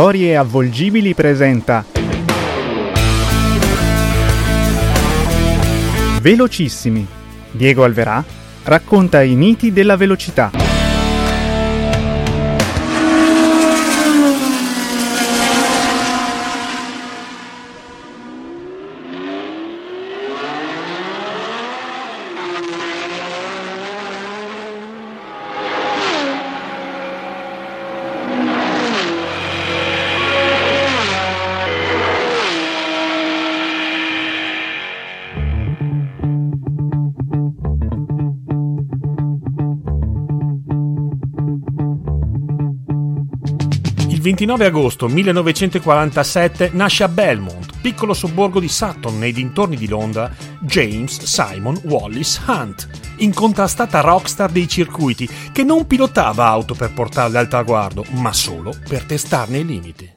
Storie avvolgibili presenta Velocissimi. Diego Alverà racconta i miti della velocità. Il 29 agosto 1947 nasce a Belmont, piccolo sobborgo di Sutton nei dintorni di Londra, James Simon Wallis Hunt, incontrastata rockstar dei circuiti che non pilotava auto per portarle al traguardo, ma solo per testarne i limiti.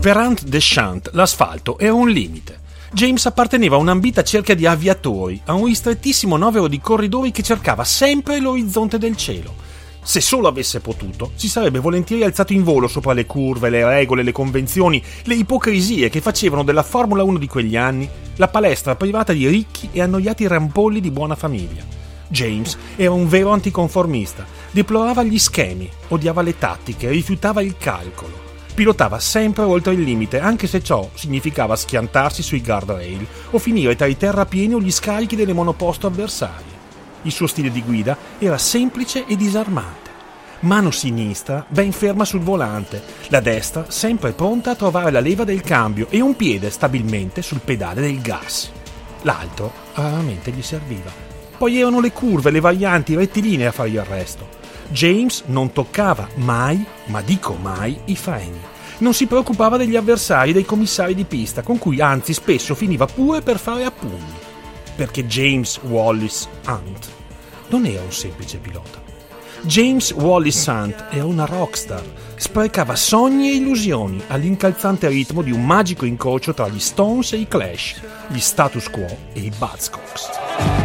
Per Hunt Deschant l'asfalto era un limite. James apparteneva a un'ambita cerchia di aviatori, a un ristrettissimo novero di corridori che cercava sempre l'orizzonte del cielo. Se solo avesse potuto, si sarebbe volentieri alzato in volo sopra le curve, le regole, le convenzioni, le ipocrisie che facevano della Formula 1 di quegli anni la palestra privata di ricchi e annoiati rampolli di buona famiglia. James era un vero anticonformista, deplorava gli schemi, odiava le tattiche, rifiutava il calcolo. Pilotava sempre oltre il limite, anche se ciò significava schiantarsi sui guardrail o finire tra i terrapieni o gli scarichi delle monoposto avversarie. Il suo stile di guida era semplice e disarmante. Mano sinistra ben ferma sul volante, la destra sempre pronta a trovare la leva del cambio e un piede stabilmente sul pedale del gas. L'altro raramente gli serviva. Poi erano le curve, le varianti rettilinee a fare il resto. James non toccava mai, ma dico mai, i freni. Non si preoccupava degli avversari, dei commissari di pista, con cui anzi spesso finiva pure per fare a pugni. Perché James Wallis Hunt non era un semplice pilota. James Wallis Hunt era una rockstar, sprecava sogni e illusioni all'incalzante ritmo di un magico incrocio tra gli Stones e i Clash, gli Status Quo e i Buzzcocks.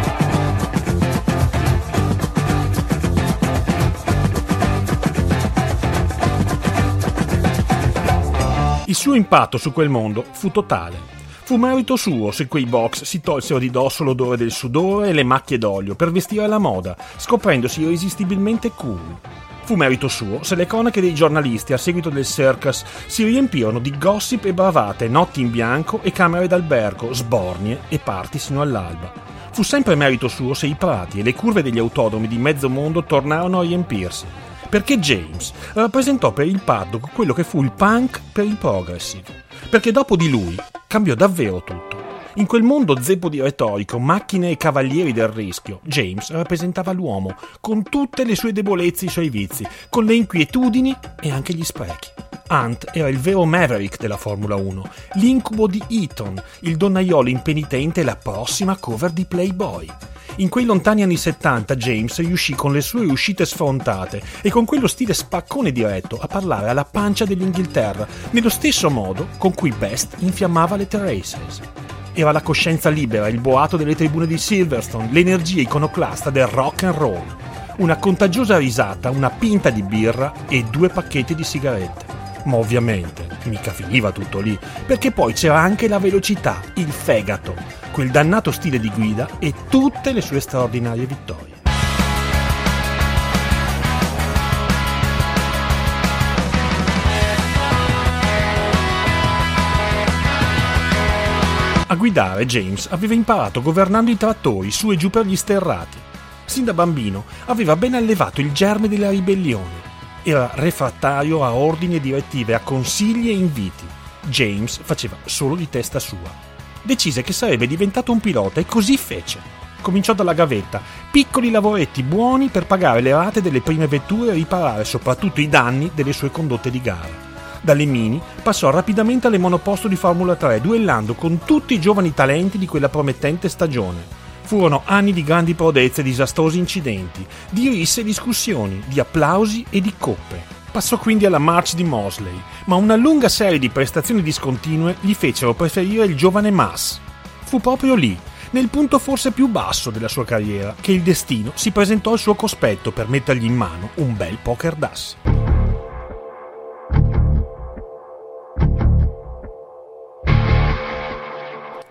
Il suo impatto su quel mondo fu totale. Fu merito suo se quei box si tolsero di dosso l'odore del sudore e le macchie d'olio per vestire la moda, scoprendosi irresistibilmente cool. Fu merito suo se le cronache dei giornalisti a seguito del circus si riempirono di gossip e bravate, notti in bianco e camere d'albergo, sbornie e parti sino all'alba. Fu sempre merito suo se i prati e le curve degli autodromi di mezzo mondo tornarono a riempirsi perché James rappresentò per il paddock quello che fu il punk per il progressive, perché dopo di lui cambiò davvero tutto. In quel mondo zeppo di retorico, macchine e cavalieri del rischio, James rappresentava l'uomo, con tutte le sue debolezze e i suoi vizi, con le inquietudini e anche gli sprechi. Hunt era il vero Maverick della Formula 1, l'incubo di Eaton, il donnaiolo impenitente e la prossima cover di Playboy. In quei lontani anni 70 James riuscì con le sue uscite sfrontate e con quello stile spaccone diretto a parlare alla pancia dell'Inghilterra, nello stesso modo con cui Best infiammava le Terraces. Era la coscienza libera, il boato delle tribune di Silverstone, l'energia iconoclasta del rock and roll. Una contagiosa risata, una pinta di birra e due pacchetti di sigarette. Ma ovviamente mica finiva tutto lì, perché poi c'era anche la velocità, il fegato, quel dannato stile di guida e tutte le sue straordinarie vittorie. A guidare James aveva imparato governando i trattori su e giù per gli sterrati. Sin da bambino aveva ben allevato il germe della ribellione. Era refrattario a ordini e direttive, a consigli e inviti. James faceva solo di testa sua. Decise che sarebbe diventato un pilota e così fece. Cominciò dalla gavetta, piccoli lavoretti buoni per pagare le rate delle prime vetture e riparare soprattutto i danni delle sue condotte di gara. Dalle mini passò rapidamente alle monoposto di Formula 3, duellando con tutti i giovani talenti di quella promettente stagione. Furono anni di grandi prodezze e disastrosi incidenti, di risse e discussioni, di applausi e di coppe. Passò quindi alla March di Mosley, ma una lunga serie di prestazioni discontinue gli fecero preferire il giovane Mass. Fu proprio lì, nel punto forse più basso della sua carriera, che il destino si presentò al suo cospetto per mettergli in mano un bel poker d'ass.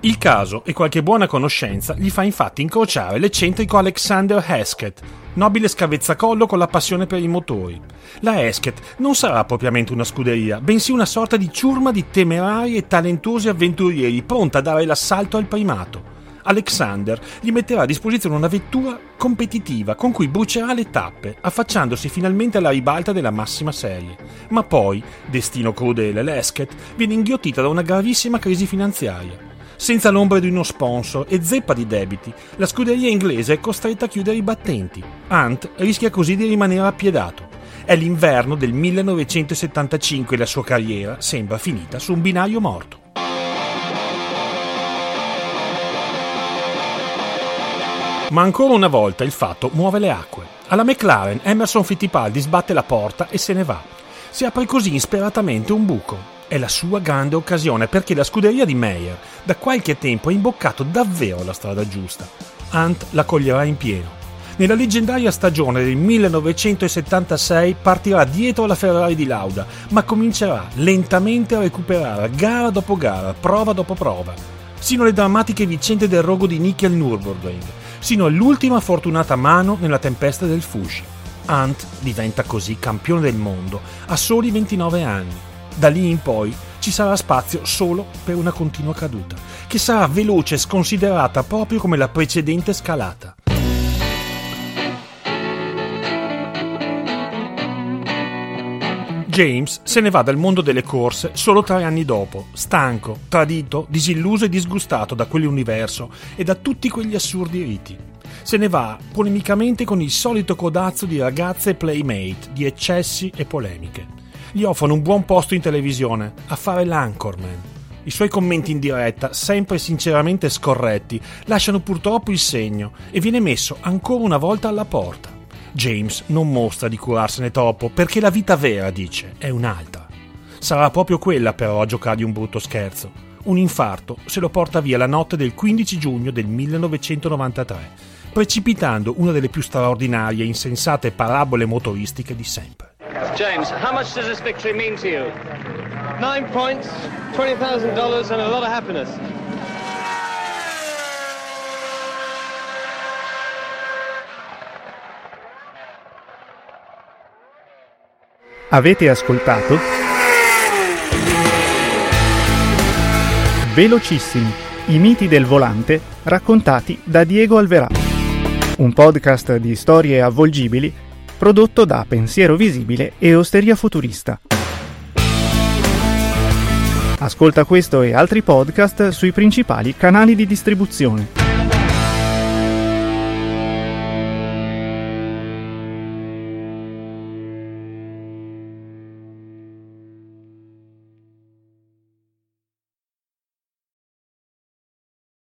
Il caso e qualche buona conoscenza gli fa infatti incrociare l'eccentrico Alexander Hesketh, nobile scavezzacollo con la passione per i motori. La Hesketh non sarà propriamente una scuderia, bensì una sorta di ciurma di temerari e talentuosi avventurieri pronta a dare l'assalto al primato. Alexander gli metterà a disposizione una vettura competitiva con cui brucerà le tappe, affacciandosi finalmente alla ribalta della massima serie. Ma poi, destino crudele, l'Hesketh viene inghiottita da una gravissima crisi finanziaria senza l'ombra di uno sponsor e zeppa di debiti, la scuderia inglese è costretta a chiudere i battenti. Hunt rischia così di rimanere appiedato. È l'inverno del 1975 e la sua carriera sembra finita su un binario morto. Ma ancora una volta il fatto muove le acque. Alla McLaren Emerson Fittipaldi sbatte la porta e se ne va. Si apre così insperatamente un buco. È la sua grande occasione perché la scuderia di Meyer da qualche tempo ha imboccato davvero la strada giusta. Hunt la coglierà in pieno. Nella leggendaria stagione del 1976 partirà dietro la Ferrari di Lauda, ma comincerà lentamente a recuperare gara dopo gara, prova dopo prova, sino alle drammatiche vicende del rogo di Nickel Nürburgring, sino all'ultima fortunata mano nella tempesta del Fuji. Hunt diventa così campione del mondo a soli 29 anni da lì in poi ci sarà spazio solo per una continua caduta, che sarà veloce e sconsiderata proprio come la precedente scalata. James se ne va dal mondo delle corse solo tre anni dopo, stanco, tradito, disilluso e disgustato da quell'universo e da tutti quegli assurdi riti. Se ne va polemicamente con il solito codazzo di ragazze playmate, di eccessi e polemiche gli offrono un buon posto in televisione, a fare l'anchorman. I suoi commenti in diretta, sempre sinceramente scorretti, lasciano purtroppo il segno e viene messo ancora una volta alla porta. James non mostra di curarsene troppo perché la vita vera, dice, è un'altra. Sarà proprio quella però a giocargli un brutto scherzo. Un infarto se lo porta via la notte del 15 giugno del 1993, precipitando una delle più straordinarie e insensate parabole motoristiche di sempre. James, how much does this victory mean to you? Nine points, $20,000 and a lot of happiness. Avete ascoltato? Velocissimi, i miti del volante raccontati da Diego Alverà. Un podcast di storie avvolgibili prodotto da Pensiero Visibile e Osteria Futurista. Ascolta questo e altri podcast sui principali canali di distribuzione.